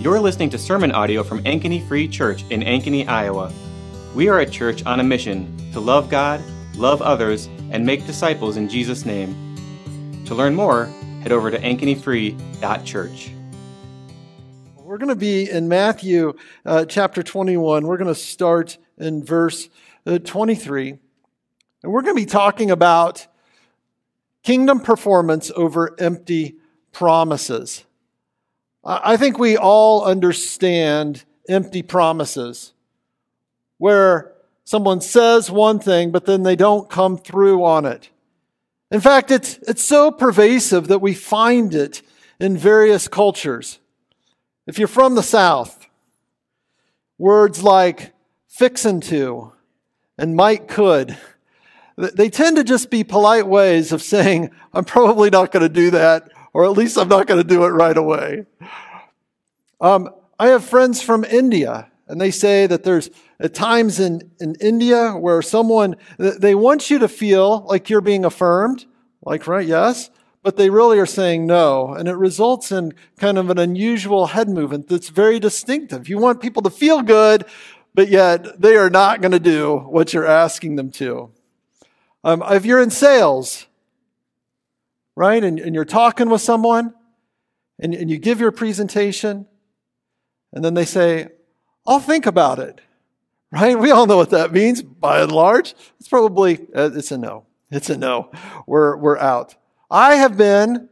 You're listening to sermon audio from Ankeny Free Church in Ankeny, Iowa. We are a church on a mission to love God, love others, and make disciples in Jesus' name. To learn more, head over to ankenyfree.church. We're going to be in Matthew uh, chapter 21. We're going to start in verse uh, 23. And we're going to be talking about kingdom performance over empty promises. I think we all understand empty promises where someone says one thing, but then they don't come through on it. In fact, it's, it's so pervasive that we find it in various cultures. If you're from the South, words like fixin' to and might could, they tend to just be polite ways of saying, I'm probably not going to do that or at least I'm not going to do it right away. Um, I have friends from India, and they say that there's at times in, in India where someone, they want you to feel like you're being affirmed, like, right, yes, but they really are saying no. And it results in kind of an unusual head movement that's very distinctive. You want people to feel good, but yet they are not going to do what you're asking them to. Um, if you're in sales, right? And, and you're talking with someone and, and you give your presentation, and then they say, I'll think about it, right? We all know what that means by and large. It's probably, uh, it's a no. It's a no. We're, we're out. I have been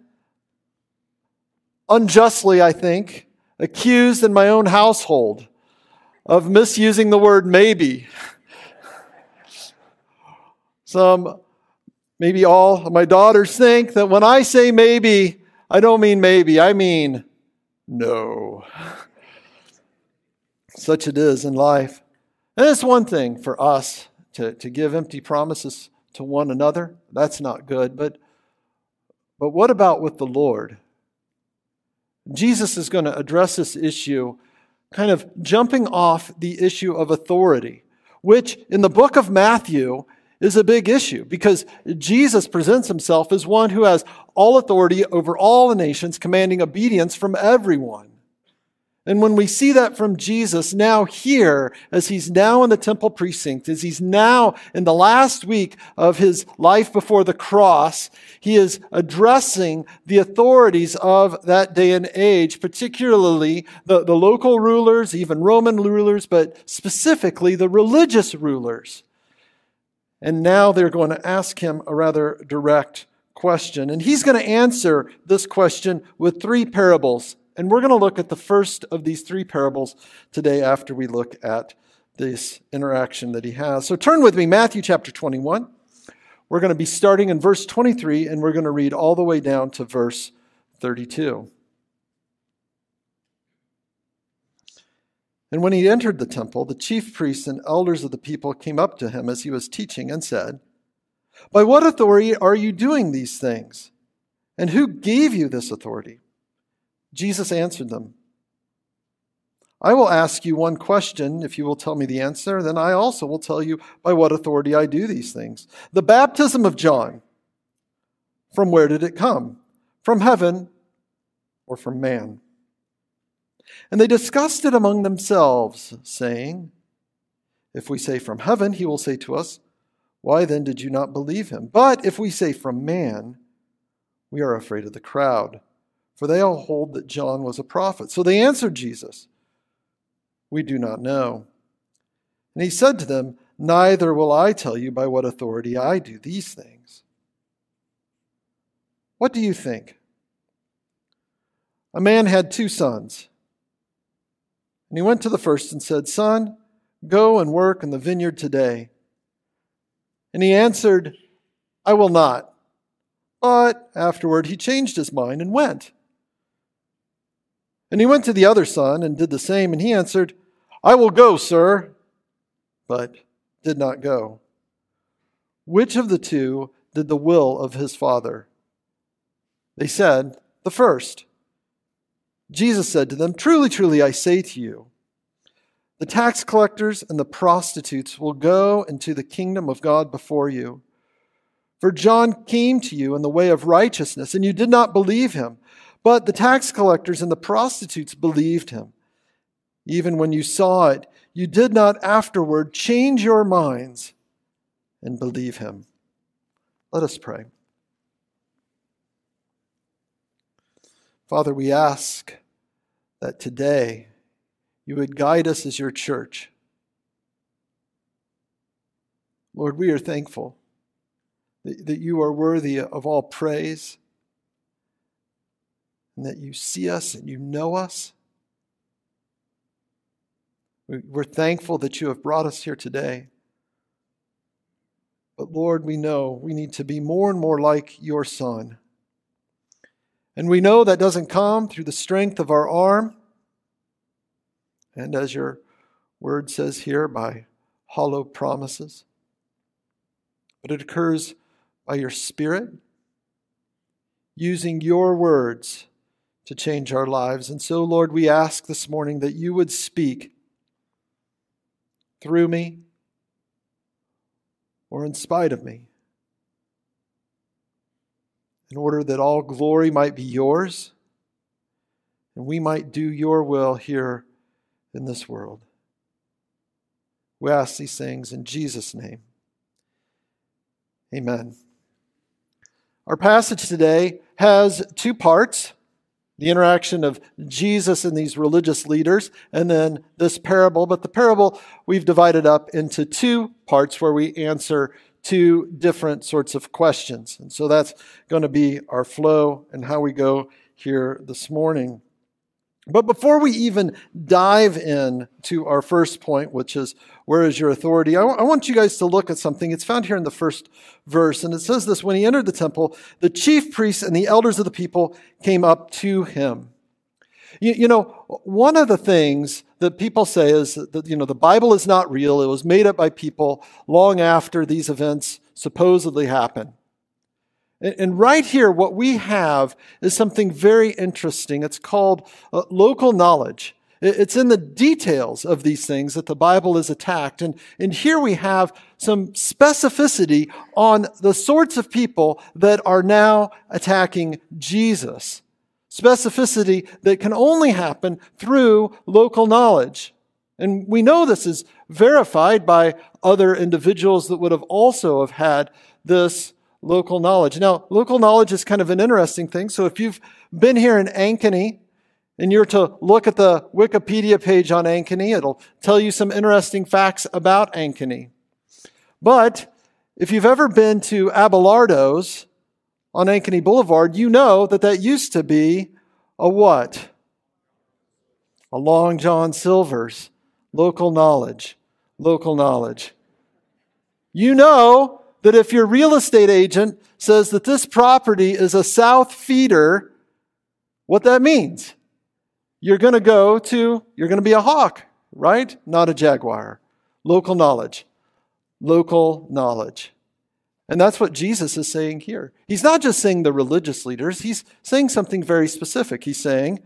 unjustly, I think, accused in my own household of misusing the word maybe. Some Maybe all my daughters think that when I say maybe, I don't mean maybe, I mean no. Such it is in life. And it's one thing for us to, to give empty promises to one another. That's not good. But, but what about with the Lord? Jesus is going to address this issue kind of jumping off the issue of authority, which in the book of Matthew is a big issue because Jesus presents himself as one who has all authority over all the nations, commanding obedience from everyone. And when we see that from Jesus now here, as he's now in the temple precinct, as he's now in the last week of his life before the cross, he is addressing the authorities of that day and age, particularly the, the local rulers, even Roman rulers, but specifically the religious rulers. And now they're going to ask him a rather direct question. And he's going to answer this question with three parables. And we're going to look at the first of these three parables today after we look at this interaction that he has. So turn with me, Matthew chapter 21. We're going to be starting in verse 23 and we're going to read all the way down to verse 32. And when he entered the temple, the chief priests and elders of the people came up to him as he was teaching and said, By what authority are you doing these things? And who gave you this authority? Jesus answered them, I will ask you one question. If you will tell me the answer, then I also will tell you by what authority I do these things. The baptism of John, from where did it come? From heaven or from man? And they discussed it among themselves, saying, If we say from heaven, he will say to us, Why then did you not believe him? But if we say from man, we are afraid of the crowd, for they all hold that John was a prophet. So they answered Jesus, We do not know. And he said to them, Neither will I tell you by what authority I do these things. What do you think? A man had two sons. And he went to the first and said, Son, go and work in the vineyard today. And he answered, I will not. But afterward he changed his mind and went. And he went to the other son and did the same, and he answered, I will go, sir, but did not go. Which of the two did the will of his father? They said, The first. Jesus said to them, Truly, truly, I say to you, the tax collectors and the prostitutes will go into the kingdom of God before you. For John came to you in the way of righteousness, and you did not believe him. But the tax collectors and the prostitutes believed him. even when you saw it, you did not afterward change your minds and believe him. Let us pray. Father, we ask that today you would guide us as your church. Lord, we are thankful that, that you are worthy of all praise and that you see us and you know us. We're thankful that you have brought us here today. But Lord, we know we need to be more and more like your Son. And we know that doesn't come through the strength of our arm. And as your word says here, by hollow promises. But it occurs by your Spirit, using your words to change our lives. And so, Lord, we ask this morning that you would speak through me or in spite of me, in order that all glory might be yours and we might do your will here in this world. We ask these things in Jesus' name. Amen. Our passage today has two parts the interaction of Jesus and these religious leaders, and then this parable. But the parable we've divided up into two parts where we answer two different sorts of questions. And so that's going to be our flow and how we go here this morning. But before we even dive in to our first point, which is where is your authority, I, w- I want you guys to look at something. It's found here in the first verse, and it says this When he entered the temple, the chief priests and the elders of the people came up to him. You, you know, one of the things that people say is that, you know, the Bible is not real. It was made up by people long after these events supposedly happened. And right here, what we have is something very interesting. It's called uh, local knowledge. It's in the details of these things that the Bible is attacked. And, and here we have some specificity on the sorts of people that are now attacking Jesus. Specificity that can only happen through local knowledge. And we know this is verified by other individuals that would have also have had this local knowledge. Now, local knowledge is kind of an interesting thing. So if you've been here in Ankeny and you're to look at the Wikipedia page on Ankeny, it'll tell you some interesting facts about Ankeny. But if you've ever been to Abelardo's on Ankeny Boulevard, you know that that used to be a what? A Long John Silver's. Local knowledge. Local knowledge. You know that if your real estate agent says that this property is a south feeder, what that means. You're going to go to, you're going to be a hawk, right? Not a jaguar. Local knowledge. Local knowledge. And that's what Jesus is saying here. He's not just saying the religious leaders, he's saying something very specific. He's saying,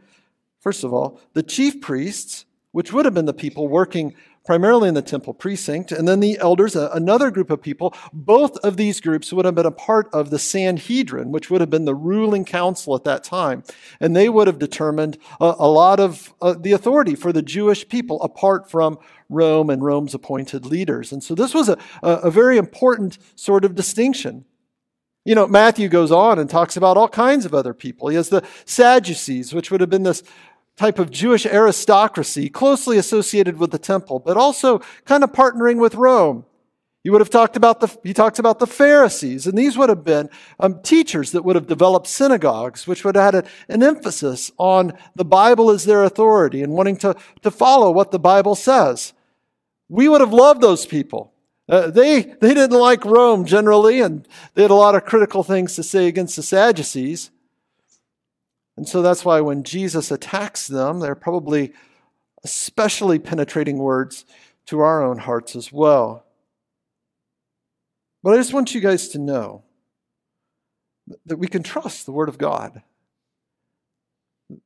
first of all, the chief priests, which would have been the people working primarily in the temple precinct, and then the elders, another group of people. Both of these groups would have been a part of the Sanhedrin, which would have been the ruling council at that time. And they would have determined a, a lot of uh, the authority for the Jewish people apart from Rome and Rome's appointed leaders. And so this was a, a very important sort of distinction. You know, Matthew goes on and talks about all kinds of other people. He has the Sadducees, which would have been this type of Jewish aristocracy closely associated with the temple, but also kind of partnering with Rome. You would have talked about the, he talks about the Pharisees, and these would have been um, teachers that would have developed synagogues, which would have had a, an emphasis on the Bible as their authority and wanting to, to follow what the Bible says. We would have loved those people. Uh, they, they didn't like Rome generally, and they had a lot of critical things to say against the Sadducees. And so that's why when Jesus attacks them, they're probably especially penetrating words to our own hearts as well. But I just want you guys to know that we can trust the Word of God,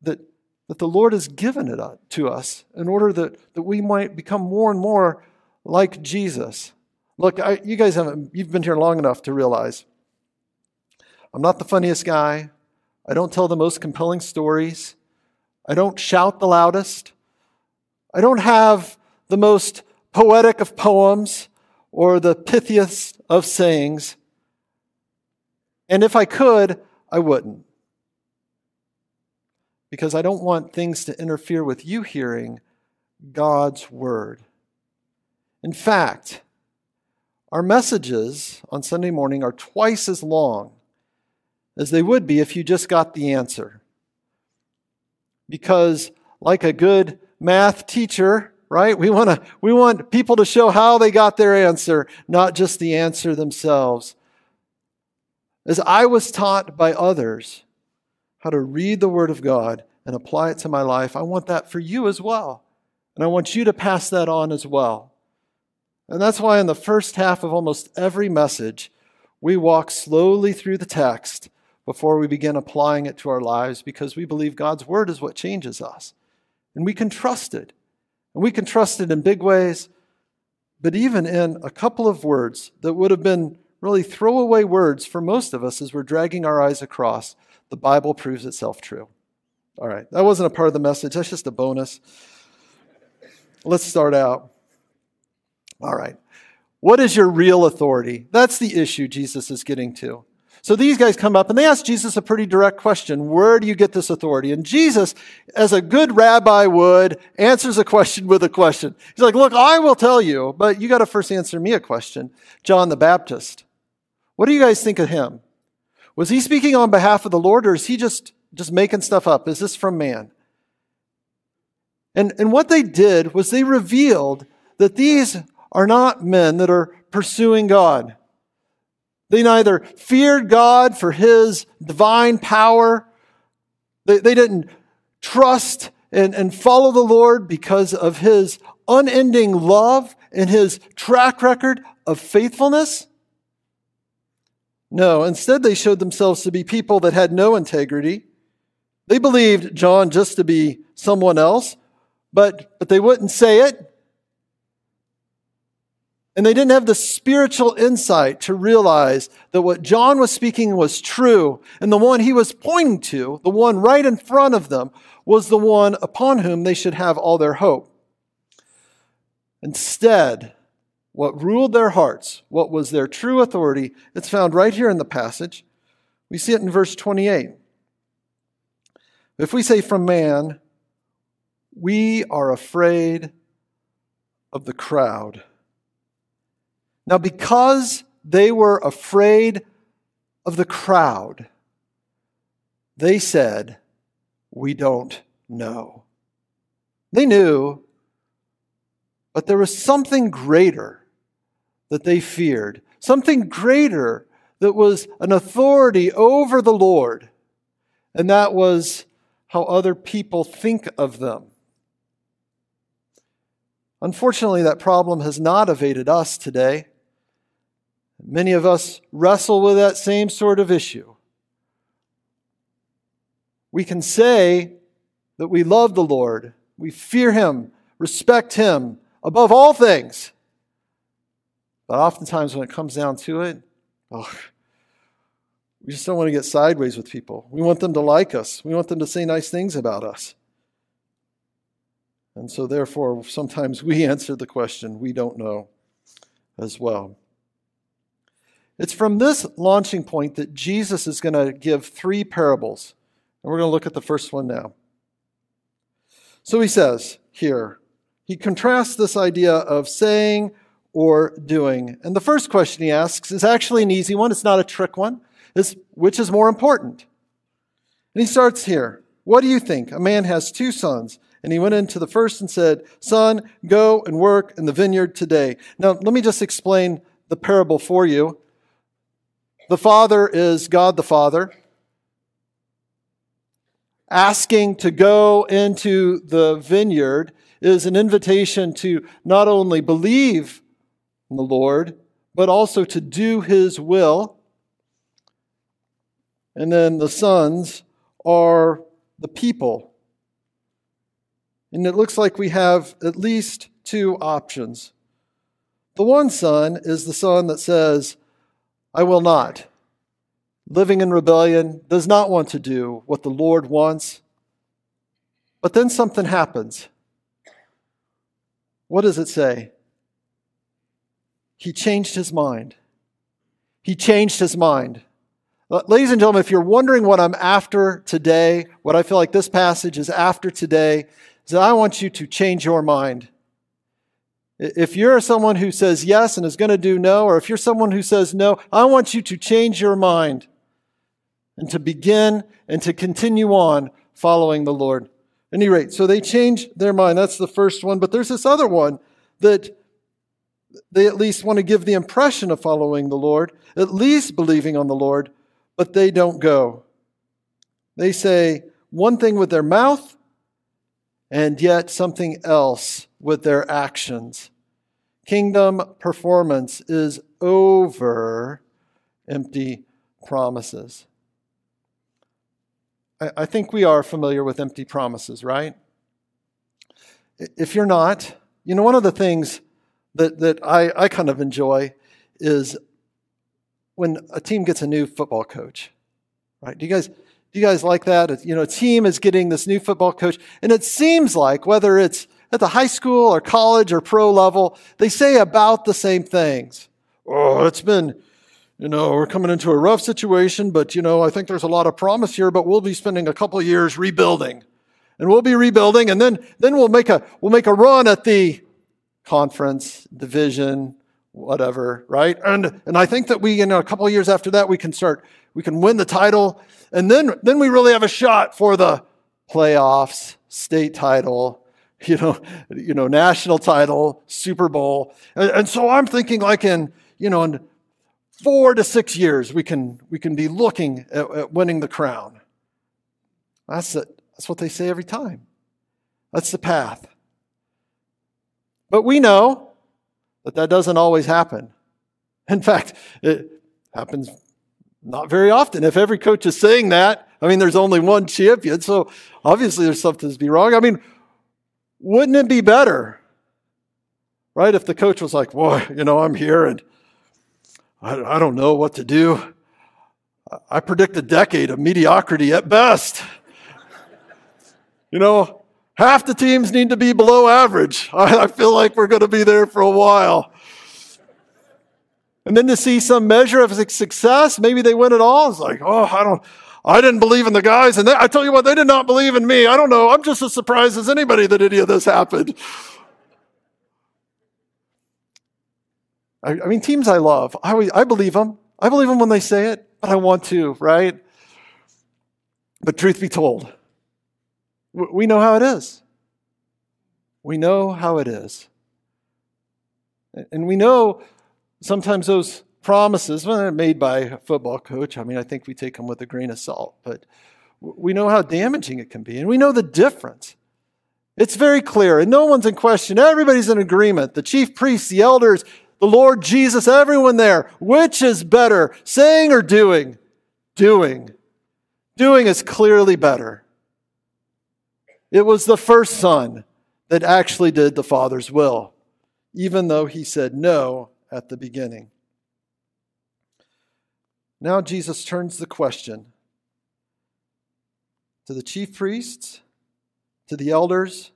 that, that the Lord has given it uh, to us in order that, that we might become more and more like Jesus. Look, I, you guys haven't, you've been here long enough to realize I'm not the funniest guy. I don't tell the most compelling stories. I don't shout the loudest. I don't have the most poetic of poems or the pithiest of sayings. And if I could, I wouldn't. Because I don't want things to interfere with you hearing God's word. In fact, our messages on Sunday morning are twice as long as they would be if you just got the answer. Because, like a good math teacher, right? We want to we want people to show how they got their answer, not just the answer themselves. As I was taught by others how to read the word of God and apply it to my life, I want that for you as well. And I want you to pass that on as well. And that's why in the first half of almost every message, we walk slowly through the text before we begin applying it to our lives because we believe God's word is what changes us. And we can trust it. And we can trust it in big ways, but even in a couple of words that would have been really throwaway words for most of us as we're dragging our eyes across, the Bible proves itself true. All right, that wasn't a part of the message, that's just a bonus. Let's start out. All right. What is your real authority? That's the issue Jesus is getting to. So these guys come up and they ask Jesus a pretty direct question. Where do you get this authority? And Jesus, as a good rabbi would, answers a question with a question. He's like, look, I will tell you, but you got to first answer me a question. John the Baptist. What do you guys think of him? Was he speaking on behalf of the Lord or is he just, just making stuff up? Is this from man? And, and what they did was they revealed that these are not men that are pursuing God. They neither feared God for his divine power, they, they didn't trust and, and follow the Lord because of his unending love and his track record of faithfulness. No, instead, they showed themselves to be people that had no integrity. They believed John just to be someone else, but, but they wouldn't say it. And they didn't have the spiritual insight to realize that what John was speaking was true. And the one he was pointing to, the one right in front of them, was the one upon whom they should have all their hope. Instead, what ruled their hearts, what was their true authority, it's found right here in the passage. We see it in verse 28. If we say from man, we are afraid of the crowd. Now, because they were afraid of the crowd, they said, We don't know. They knew, but there was something greater that they feared, something greater that was an authority over the Lord, and that was how other people think of them. Unfortunately, that problem has not evaded us today. Many of us wrestle with that same sort of issue. We can say that we love the Lord, we fear Him, respect Him above all things. But oftentimes, when it comes down to it, oh, we just don't want to get sideways with people. We want them to like us, we want them to say nice things about us. And so, therefore, sometimes we answer the question we don't know as well. It's from this launching point that Jesus is going to give three parables. And we're going to look at the first one now. So he says here, he contrasts this idea of saying or doing. And the first question he asks is actually an easy one, it's not a trick one. Is which is more important? And he starts here. What do you think? A man has two sons. And he went into the first and said, Son, go and work in the vineyard today. Now, let me just explain the parable for you. The Father is God the Father, asking to go into the vineyard is an invitation to not only believe in the Lord, but also to do his will. And then the sons are the people. And it looks like we have at least two options. The one son is the son that says, I will not. Living in rebellion, does not want to do what the Lord wants. But then something happens. what does it say? He changed his mind. He changed his mind. Uh, ladies and gentlemen, if you're wondering what I'm after today, what I feel like this passage is after today, is that I want you to change your mind. If you're someone who says yes and is going to do no, or if you're someone who says no, I want you to change your mind and to begin and to continue on following the Lord. At any rate, so they change their mind. That's the first one. But there's this other one that they at least want to give the impression of following the Lord, at least believing on the Lord, but they don't go. They say one thing with their mouth and yet something else with their actions. Kingdom performance is over empty promises. I think we are familiar with empty promises, right? If you're not, you know, one of the things that, that I, I kind of enjoy is when a team gets a new football coach, right? Do you guys, do you guys like that? You know, a team is getting this new football coach, and it seems like whether it's at the high school or college or pro level, they say about the same things. Oh, it's been you know, we're coming into a rough situation, but, you know, I think there's a lot of promise here, but we'll be spending a couple years rebuilding. And we'll be rebuilding, and then, then we'll make a, we'll make a run at the conference, division, whatever, right? And, and I think that we, in a couple years after that, we can start, we can win the title, and then, then we really have a shot for the playoffs, state title, you know, you know, national title, Super Bowl. And, and so I'm thinking like in, you know, in four to six years, we can, we can be looking at, at winning the crown. That's, it. That's what they say every time. That's the path. But we know that that doesn't always happen. In fact, it happens not very often. If every coach is saying that, I mean, there's only one champion, so obviously there's something to be wrong. I mean, wouldn't it be better, right, if the coach was like, boy, you know, I'm here and I, I don't know what to do. I predict a decade of mediocrity at best. you know, half the teams need to be below average. I, I feel like we're going to be there for a while. And then to see some measure of success, maybe they win it all. It's like, oh, I don't, I didn't believe in the guys. And they, I tell you what, they did not believe in me. I don't know. I'm just as surprised as anybody that any of this happened. I, I mean, teams I love, I, I believe them. I believe them when they say it, but I want to, right? But truth be told, we know how it is. We know how it is. And we know sometimes those promises, well, they're made by a football coach. I mean, I think we take them with a grain of salt, but we know how damaging it can be, and we know the difference. It's very clear, and no one's in question. Everybody's in agreement. The chief priests, the elders, the Lord Jesus, everyone there. Which is better, saying or doing? Doing. Doing is clearly better. It was the first son that actually did the Father's will, even though he said no at the beginning. Now Jesus turns the question to the chief priests, to the elders,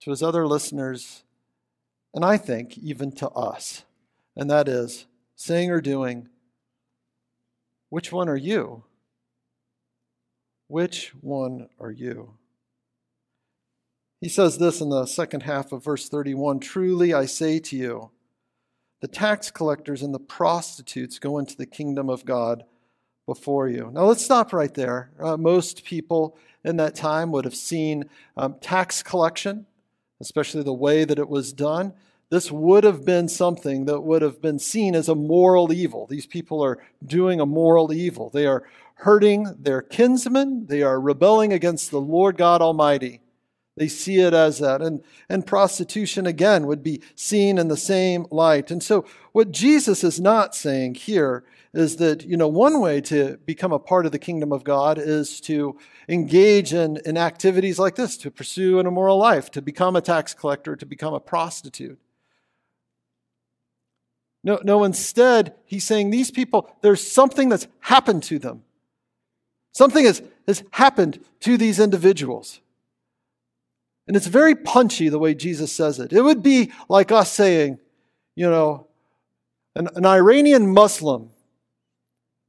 to his other listeners and I think even to us. And that is saying or doing, which one are you? Which one are you? He says this in the second half of verse 31 Truly I say to you, the tax collectors and the prostitutes go into the kingdom of God before you. Now let's stop right there. Uh, most people in that time would have seen um, tax collection especially the way that it was done, this would have been something that would have been seen as a moral evil. These people are doing a moral evil. They are hurting their kinsmen, they are rebelling against the Lord God Almighty. They see it as that. And, and prostitution, again, would be seen in the same light. And so, what Jesus is not saying here is that, you know, one way to become a part of the kingdom of God is to engage in, in activities like this, to pursue an immoral life, to become a tax collector, to become a prostitute. No, no, instead, he's saying these people, there's something that's happened to them. Something has, has happened to these individuals. And it's very punchy the way Jesus says it. It would be like us saying, you know, an, an Iranian Muslim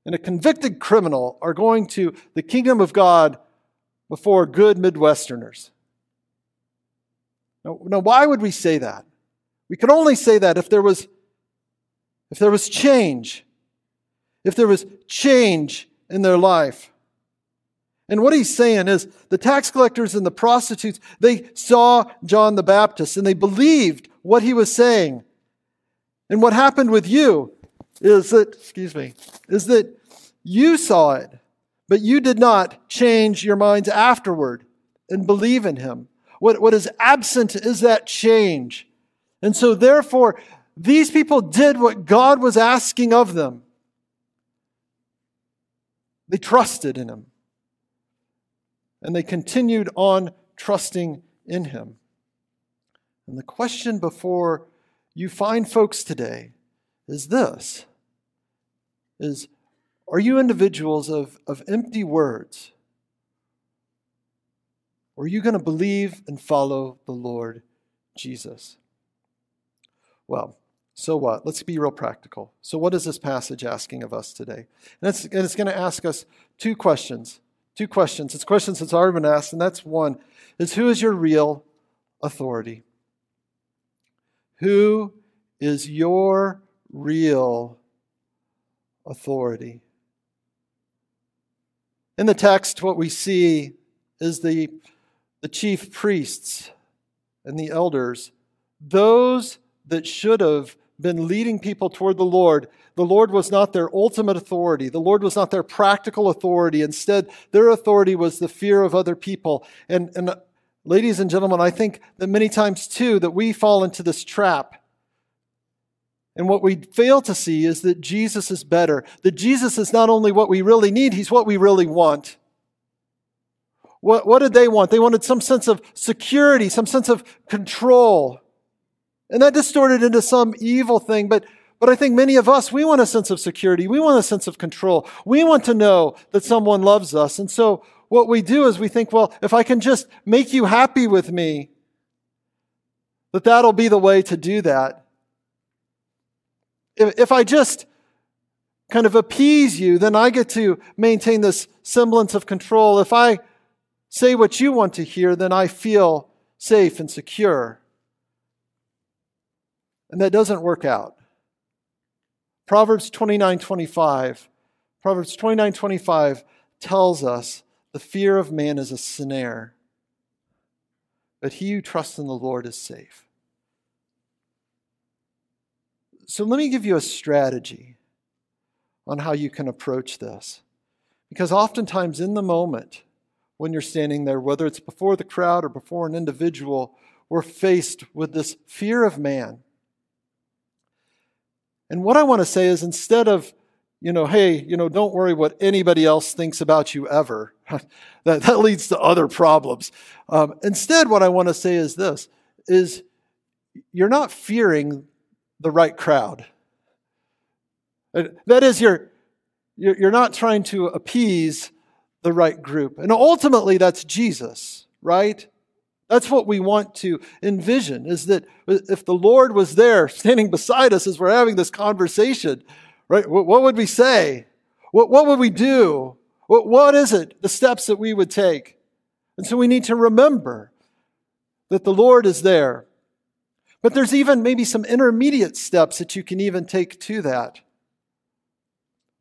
and a convicted criminal are going to the kingdom of God before good Midwesterners. Now, now, why would we say that? We could only say that if there was if there was change, if there was change in their life. And what he's saying is the tax collectors and the prostitutes, they saw John the Baptist and they believed what he was saying. And what happened with you is that, excuse me, is that you saw it, but you did not change your minds afterward and believe in him. What, what is absent is that change. And so, therefore, these people did what God was asking of them. They trusted in him. And they continued on trusting in him. And the question before you find folks today is this is are you individuals of, of empty words? Or are you going to believe and follow the Lord Jesus? Well, so what? Let's be real practical. So, what is this passage asking of us today? And it's, and it's going to ask us two questions. Two questions. It's questions that's already been asked, and that's one is who is your real authority? Who is your real authority? In the text, what we see is the, the chief priests and the elders, those that should have been leading people toward the Lord. The Lord was not their ultimate authority. The Lord was not their practical authority. Instead, their authority was the fear of other people. And, and ladies and gentlemen, I think that many times too that we fall into this trap. And what we fail to see is that Jesus is better. That Jesus is not only what we really need, he's what we really want. What, what did they want? They wanted some sense of security, some sense of control. And that distorted into some evil thing. But, but I think many of us, we want a sense of security. We want a sense of control. We want to know that someone loves us. And so what we do is we think, well, if I can just make you happy with me, that that'll be the way to do that. If, if I just kind of appease you, then I get to maintain this semblance of control. If I say what you want to hear, then I feel safe and secure. And that doesn't work out. Proverbs 29 25. Proverbs 29 25 tells us the fear of man is a snare, but he who trusts in the Lord is safe. So let me give you a strategy on how you can approach this. Because oftentimes in the moment, when you're standing there, whether it's before the crowd or before an individual, we're faced with this fear of man. And what I want to say is instead of, you know, hey, you know, don't worry what anybody else thinks about you ever, that, that leads to other problems. Um, instead, what I want to say is this is you're not fearing the right crowd. That is, you're, you're not trying to appease the right group. And ultimately, that's Jesus, right? That's what we want to envision is that if the Lord was there standing beside us as we're having this conversation, right, what would we say? What, what would we do? What, what is it, the steps that we would take? And so we need to remember that the Lord is there. But there's even maybe some intermediate steps that you can even take to that.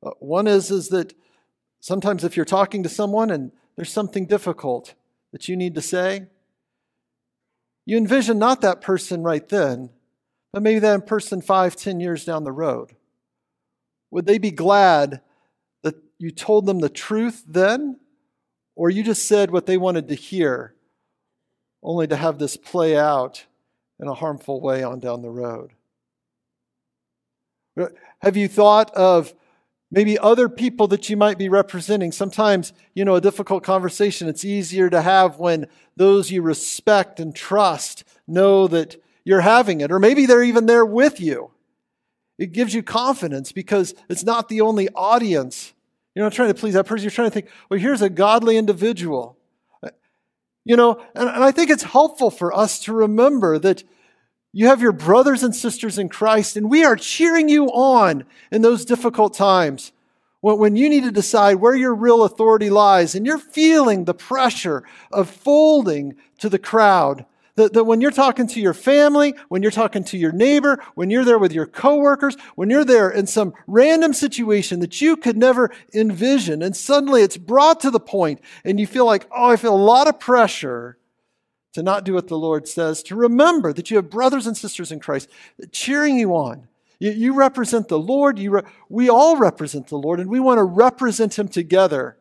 Uh, one is, is that sometimes if you're talking to someone and there's something difficult that you need to say, you envision not that person right then, but maybe that person five, ten years down the road. Would they be glad that you told them the truth then? Or you just said what they wanted to hear, only to have this play out in a harmful way on down the road? Have you thought of maybe other people that you might be representing. Sometimes, you know, a difficult conversation, it's easier to have when those you respect and trust know that you're having it, or maybe they're even there with you. It gives you confidence because it's not the only audience. You're not trying to please that person. You're trying to think, well, here's a godly individual. You know, and, and I think it's helpful for us to remember that you have your brothers and sisters in Christ, and we are cheering you on in those difficult times when you need to decide where your real authority lies and you're feeling the pressure of folding to the crowd. That, that when you're talking to your family, when you're talking to your neighbor, when you're there with your coworkers, when you're there in some random situation that you could never envision, and suddenly it's brought to the point and you feel like, oh, I feel a lot of pressure to not do what the Lord says, to remember that you have brothers and sisters in Christ cheering you on you, you represent the Lord. You re- we all represent the Lord, and we want to represent Him together.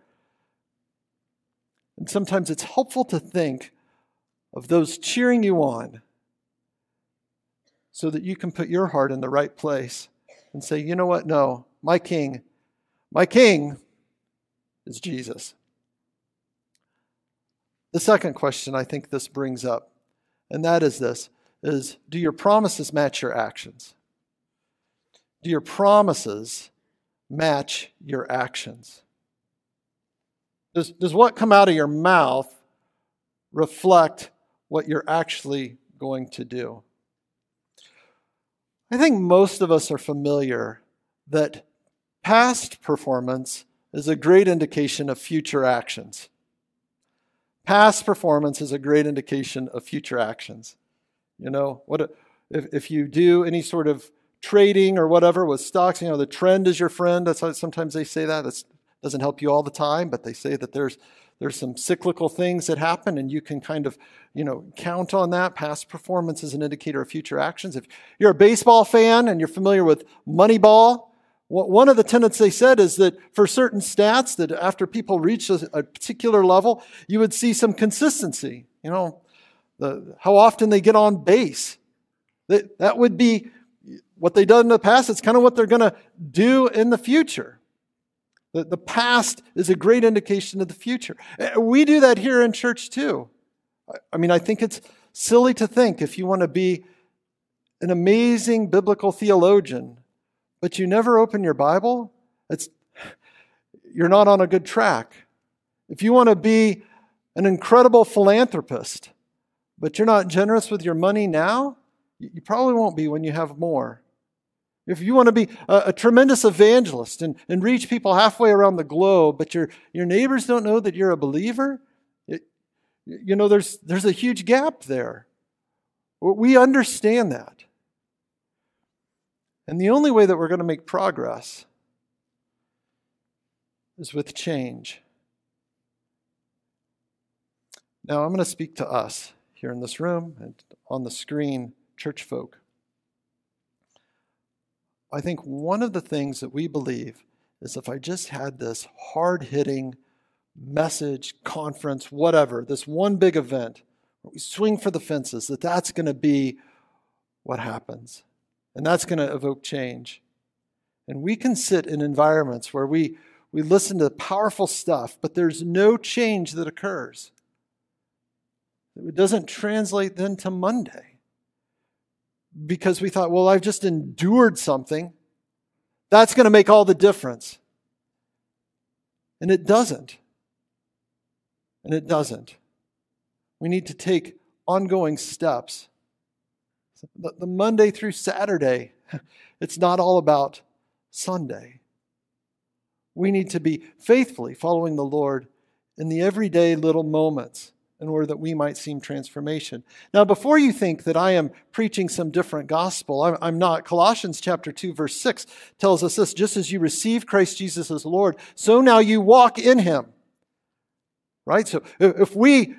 And sometimes it's helpful to think of those cheering you on so that you can put your heart in the right place and say, you know what? No, my king, my king is Jesus. The second question I think this brings up, and that is this is do your promises match your actions? Do your promises match your actions? Does, does what come out of your mouth reflect what you're actually going to do? I think most of us are familiar that past performance is a great indication of future actions. Past performance is a great indication of future actions. You know, what if, if you do any sort of trading or whatever with stocks, you know, the trend is your friend. That's how sometimes they say that. That doesn't help you all the time, but they say that there's there's some cyclical things that happen and you can kind of you know count on that past performance is an indicator of future actions if you're a baseball fan and you're familiar with moneyball one of the tenets they said is that for certain stats that after people reach a, particular level you would see some consistency you know the, how often they get on base that, that would be what they've done in the past, it's kind of what they're going to do in the future. The, the past is a great indication of the future. Eh, we do that here in church too. I mean, I think it's silly to think if you want to be an amazing biblical theologian, but you never open your Bible, it's, you're not on a good track. If you want to be an incredible philanthropist, but you're not generous with your money now, you probably won't be when you have more. If you want to be a, a, tremendous evangelist and, and reach people halfway around the globe, but your, your neighbors don't know that you're a believer, it, you know, there's, there's a huge gap there. We understand that. And the only way that we're going to make progress is with change. Now, I'm going to speak to us here in this room and on the screen, church folk. I think one of the things that we believe is if I just had this hard hitting message, conference, whatever, this one big event, where we swing for the fences, that that's going to be what happens. And that's going to evoke change. And we can sit in environments where we, we listen to powerful stuff, but there's no change that occurs. It doesn't translate then to Monday because we thought, well, I've just endured something. That's going to make all the difference. And it doesn't. And it doesn't. We need to take ongoing steps. The Monday through Saturday, it's not all about Sunday. We need to be faithfully following the Lord in the everyday little moments in order that we might see transformation. Now, before you think that I am preaching some different gospel, I'm, I'm, not. Colossians chapter 2, verse 6 tells us this just as you receive Christ Jesus as Lord, so now you walk in him. Right? So if we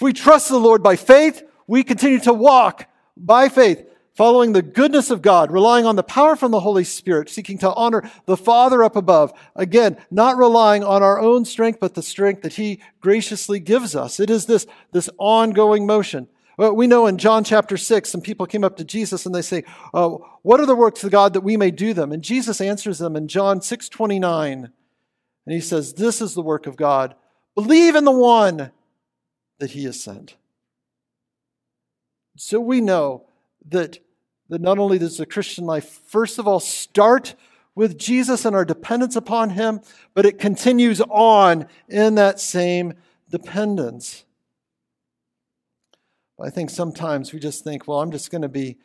if we trust the Lord by faith, we continue to walk by faith following the goodness of God, relying on the power from the Holy Spirit, seeking to honor the Father up above. Again, not relying on our own strength, but the strength that He graciously gives us. It is this, this ongoing motion. Well, we know in John chapter 6, some people came up to Jesus and they say, uh, What are the works of God that we may do them? And Jesus answers them in John 6 29. And he says, This is the work of God. Believe in the one that he has sent. So we know that, that not only does the Christian life, first of all, start with Jesus and our dependence upon Him, but it continues on in that same dependence. I think sometimes we just think, well, I'm just going to be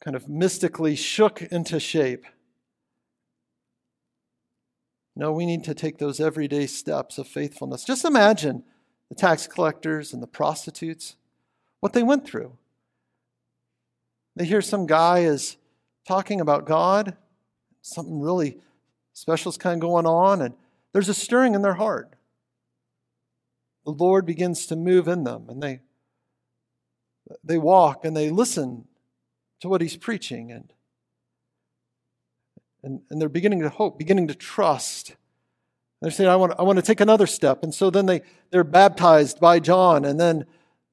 kind of mystically shook into shape. No, we need to take those everyday steps of faithfulness. Just imagine the tax collectors and the prostitutes, what they went through. They hear some guy is talking about God, something really special is kind of going on, and there's a stirring in their heart. The Lord begins to move in them, and they they walk and they listen to what he's preaching and and, and they're beginning to hope, beginning to trust. They're saying, I want, I want to take another step. And so then they, they're baptized by John, and then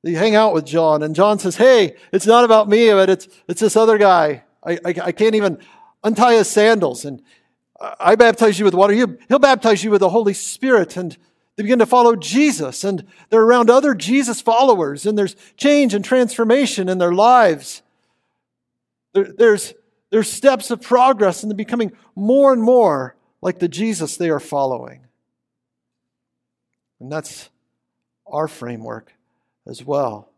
they hang out with John. And John says, Hey, it's not about me, but it's, it's this other guy. I, I, I can't even untie his sandals. And I baptize you with water. He'll, he'll baptize you with the Holy Spirit. And they begin to follow Jesus, and they're around other Jesus followers, and there's change and transformation in their lives. There, there's, there's steps of progress, and they're becoming more and more like the Jesus they are following. And that's our framework as well.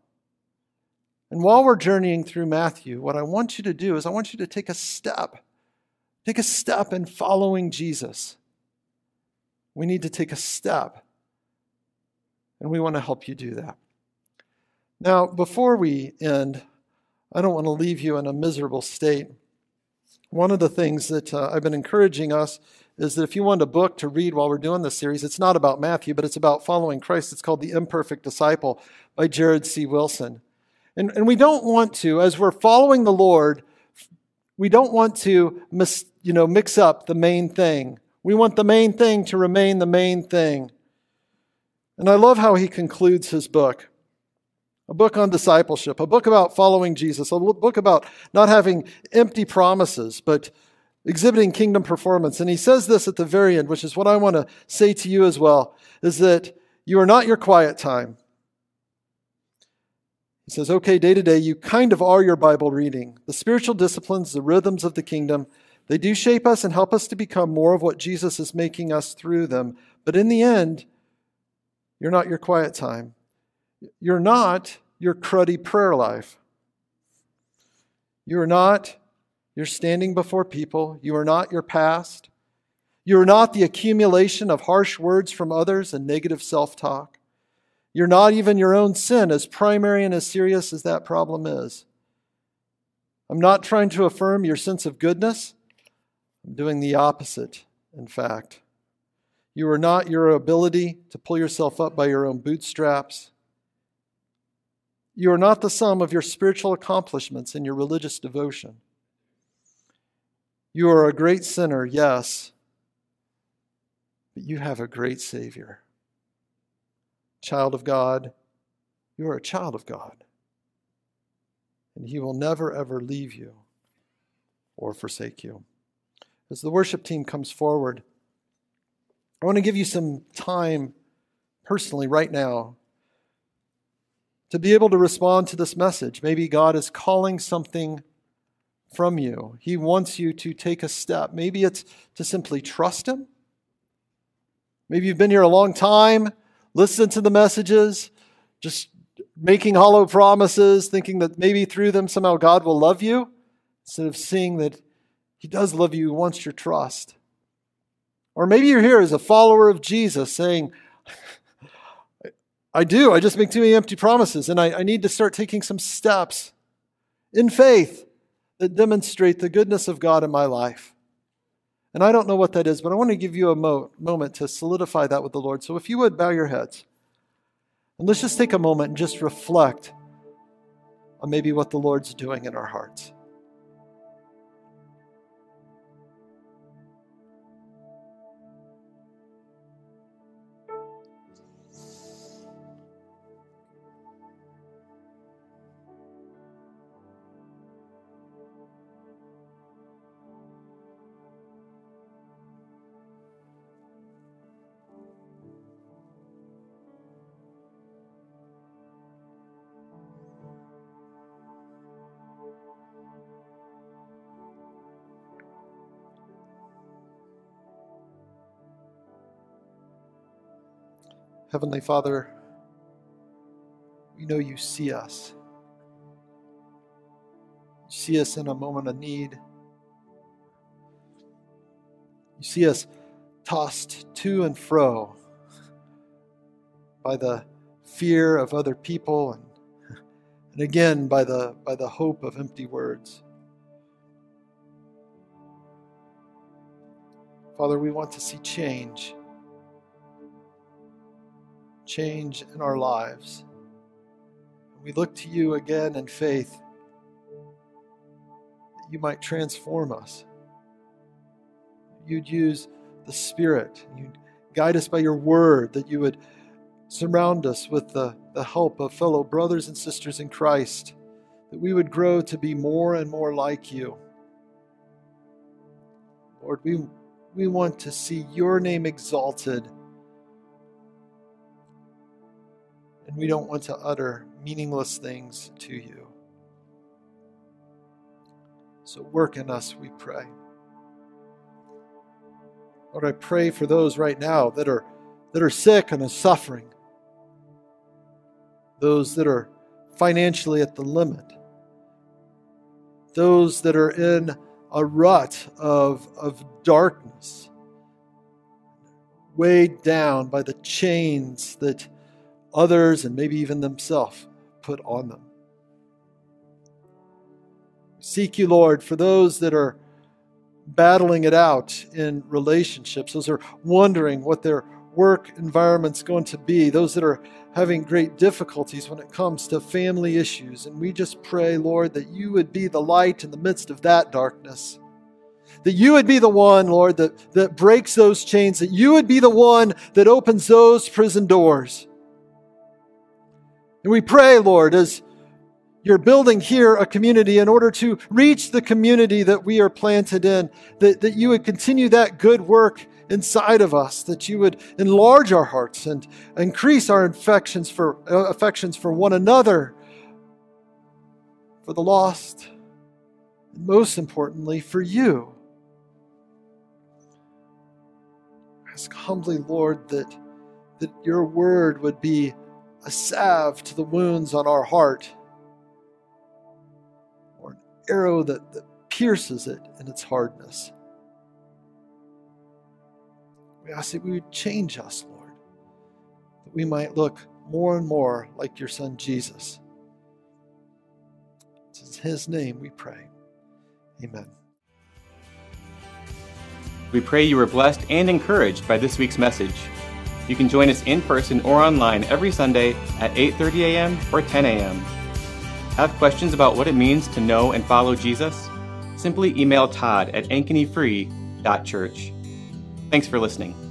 And while we're journeying through Matthew, what I want you to do is I want you to take a step. Take a step in following Jesus. We need to take a step and we want to help you do that. Now, before we end, I don't want to leave you in a miserable state. One of the things that uh, I've been encouraging us is that if you want a book to read while we're doing this series, it's not about Matthew, but it's about following Christ. It's called The Imperfect Disciple by Jared C. Wilson. And, and we don't want to, as we're following the Lord, we don't want to mis, you know, mix up the main thing. We want the main thing to remain the main thing. And I love how he concludes his book a book on discipleship, a book about following Jesus, a book about not having empty promises, but exhibiting kingdom performance. And he says this at the very end, which is what I want to say to you as well, is that you are not your quiet time. He says, okay, day to day, you kind of are your Bible reading. The spiritual disciplines, the rhythms of the kingdom, they do shape us and help us to become more of what Jesus is making us through them. But in the end, you're not your quiet time. You're not your cruddy prayer life. You are not your standing before people. You are not your past. You are not the accumulation of harsh words from others and negative self talk. You're not even your own sin, as primary and as serious as that problem is. I'm not trying to affirm your sense of goodness. I'm doing the opposite, in fact. You are not your ability to pull yourself up by your own bootstraps. You are not the sum of your spiritual accomplishments and your religious devotion. You are a great sinner, yes, but you have a great Savior. Child of God, you are a child of God. And He will never, ever leave you or forsake you. As the worship team comes forward, I want to give you some time personally right now to be able to respond to this message. Maybe God is calling something from you. He wants you to take a step. Maybe it's to simply trust Him. Maybe you've been here a long time, listened to the messages, just making hollow promises, thinking that maybe through them somehow God will love you, instead of seeing that He does love you, He wants your trust. Or maybe you're here as a follower of Jesus saying, I do. I just make too many empty promises, and I, I need to start taking some steps in faith that demonstrate the goodness of God in my life. And I don't know what that is, but I want to give you a mo- moment to solidify that with the Lord. So if you would bow your heads, and let's just take a moment and just reflect on maybe what the Lord's doing in our hearts. Heavenly Father, we know you see us. You see us in a moment of need. You see us tossed to and fro by the fear of other people and, and again by the, by the hope of empty words. Father, we want to see change. Change in our lives. We look to you again in faith that you might transform us. You'd use the Spirit. You'd guide us by your word, that you would surround us with the, the help of fellow brothers and sisters in Christ, that we would grow to be more and more like you. Lord, we, we want to see your name exalted. And we don't want to utter meaningless things to you. So work in us, we pray. Lord, I pray for those right now that are, that are sick and are suffering, those that are financially at the limit, those that are in a rut of, of darkness, weighed down by the chains that others and maybe even themselves put on them. Seek you, Lord, for those that are battling it out in relationships, those are wondering what their work environment's going to be, those that are having great difficulties when it comes to family issues. And we just pray, Lord, that you would be the light in the midst of that darkness. That you would be the one, Lord, that, that breaks those chains, that you would be the one that opens those prison doors. And we pray, Lord, as you're building here a community in order to reach the community that we are planted in, that, that you would continue that good work inside of us, that you would enlarge our hearts and increase our affections for, uh, affections for one another, for the lost, and most importantly, for you. I ask humbly, Lord, that, that your word would be a salve to the wounds on our heart or an arrow that, that pierces it in its hardness. We ask that we would change us, Lord, that we might look more and more like your Son Jesus. It's in His name we pray. Amen. We pray you were blessed and encouraged by this week's message. You can join us in person or online every Sunday at 8:30 a.m. or 10 a.m. Have questions about what it means to know and follow Jesus? Simply email Todd at ankenyfree.church. Thanks for listening.